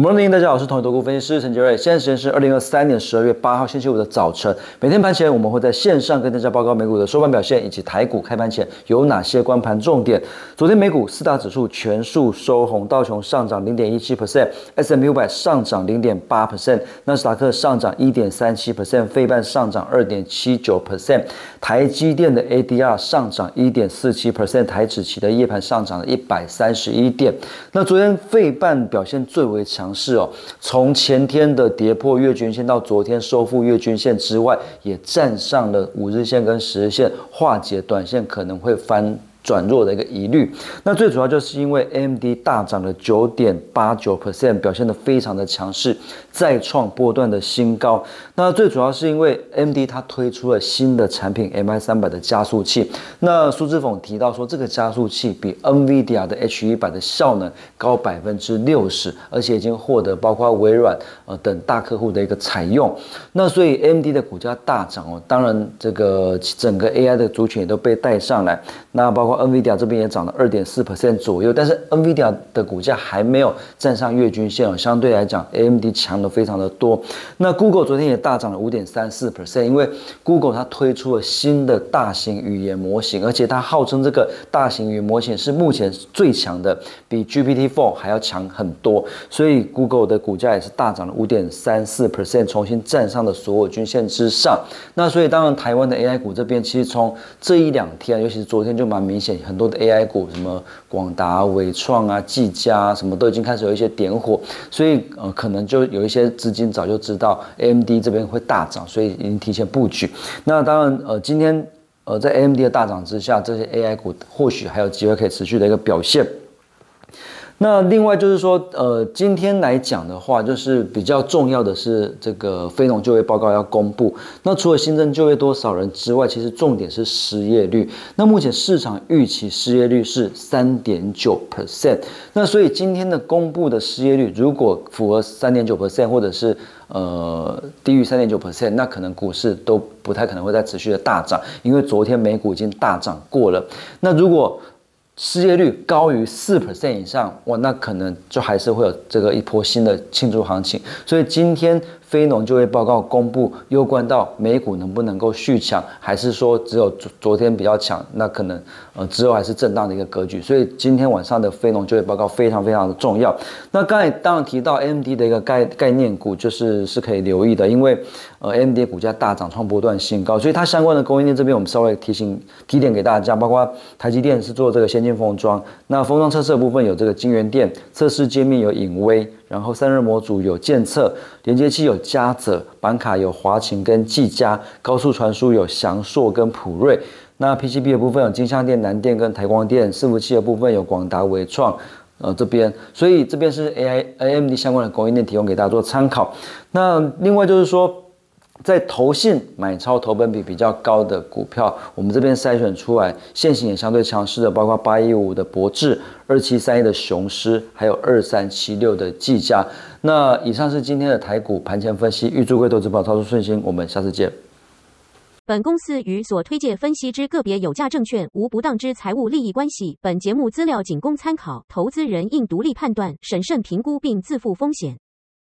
Morning，大家好，我是统一投顾分析师陈杰瑞。现在时间是二零二三年十二月八号星期五的早晨。每天盘前我们会在线上跟大家报告美股的收盘表现，以及台股开盘前有哪些关盘重点。昨天美股四大指数全数收红，道琼上涨零点一七 percent，S M U 百上涨零点八 percent，纳斯达克上涨一点三七 percent，费半上涨二点七九 percent，台积电的 A D R 上涨一点四七 percent，台指期的夜盘上涨了一百三十一点。那昨天费半表现最为强。强势哦，从前天的跌破月均线到昨天收复月均线之外，也站上了五日线跟十日线，化解短线可能会翻。转弱的一个疑虑，那最主要就是因为 M D 大涨了九点八九 percent，表现的非常的强势，再创波段的新高。那最主要是因为 M D 它推出了新的产品 MI 三百的加速器。那苏志峰提到说，这个加速器比 NVIDIA 的 H 一百的效能高百分之六十，而且已经获得包括微软呃等大客户的一个采用。那所以 M D 的股价大涨哦，当然这个整个 AI 的族群也都被带上来。那包括 NVIDIA 这边也涨了二点四 percent 左右，但是 NVIDIA 的股价还没有站上月均线哦，相对来讲 AMD 强的非常的多。那 Google 昨天也大涨了五点三四 percent，因为 Google 它推出了新的大型语言模型，而且它号称这个大型语言模型是目前最强的，比 GPT-4 还要强很多，所以 Google 的股价也是大涨了五点三四 percent，重新站上了所有均线之上。那所以当然台湾的 AI 股这边其实从这一两天，尤其是昨天就蛮明。很多的 AI 股，什么广达、伟创啊、技嘉，什么都已经开始有一些点火，所以呃，可能就有一些资金早就知道 AMD 这边会大涨，所以已经提前布局。那当然，呃，今天呃，在 AMD 的大涨之下，这些 AI 股或许还有机会可以持续的一个表现。那另外就是说，呃，今天来讲的话，就是比较重要的是这个非农就业报告要公布。那除了新增就业多少人之外，其实重点是失业率。那目前市场预期失业率是三点九 percent。那所以今天的公布的失业率如果符合三点九 percent，或者是呃低于三点九 percent，那可能股市都不太可能会再持续的大涨，因为昨天美股已经大涨过了。那如果失业率高于四 percent 以上，哇，那可能就还是会有这个一波新的庆祝行情。所以今天非农就业报告公布，攸关到美股能不能够续强，还是说只有昨昨天比较强，那可能呃之后还是震荡的一个格局。所以今天晚上的非农就业报告非常非常的重要。那刚才当然提到 MD 的一个概概念股，就是是可以留意的，因为呃 MD 股价大涨创波段新高，所以它相关的供应链这边我们稍微提醒提点给大家，包括台积电是做这个先进。封装，那封装测试的部分有这个金源电，测试界面有影威，然后散热模组有建测，连接器有嘉泽，板卡有华擎跟技嘉，高速传输有翔硕跟普瑞，那 PCB 的部分有金相电、南电跟台光电，伺服器的部分有广达、伟创，呃这边，所以这边是 AI AMD 相关的供应链提供给大家做参考。那另外就是说。在投信买超投本比比较高的股票，我们这边筛选出来，现行也相对强势的，包括八一五的博智、二七三一的雄狮，还有二三七六的技嘉。那以上是今天的台股盘前分析，预祝各位投资宝操作顺心，我们下次见。本公司与所推介分析之个别有价证券无不当之财务利益关系，本节目资料仅供参考，投资人应独立判断、审慎评估并自负风险。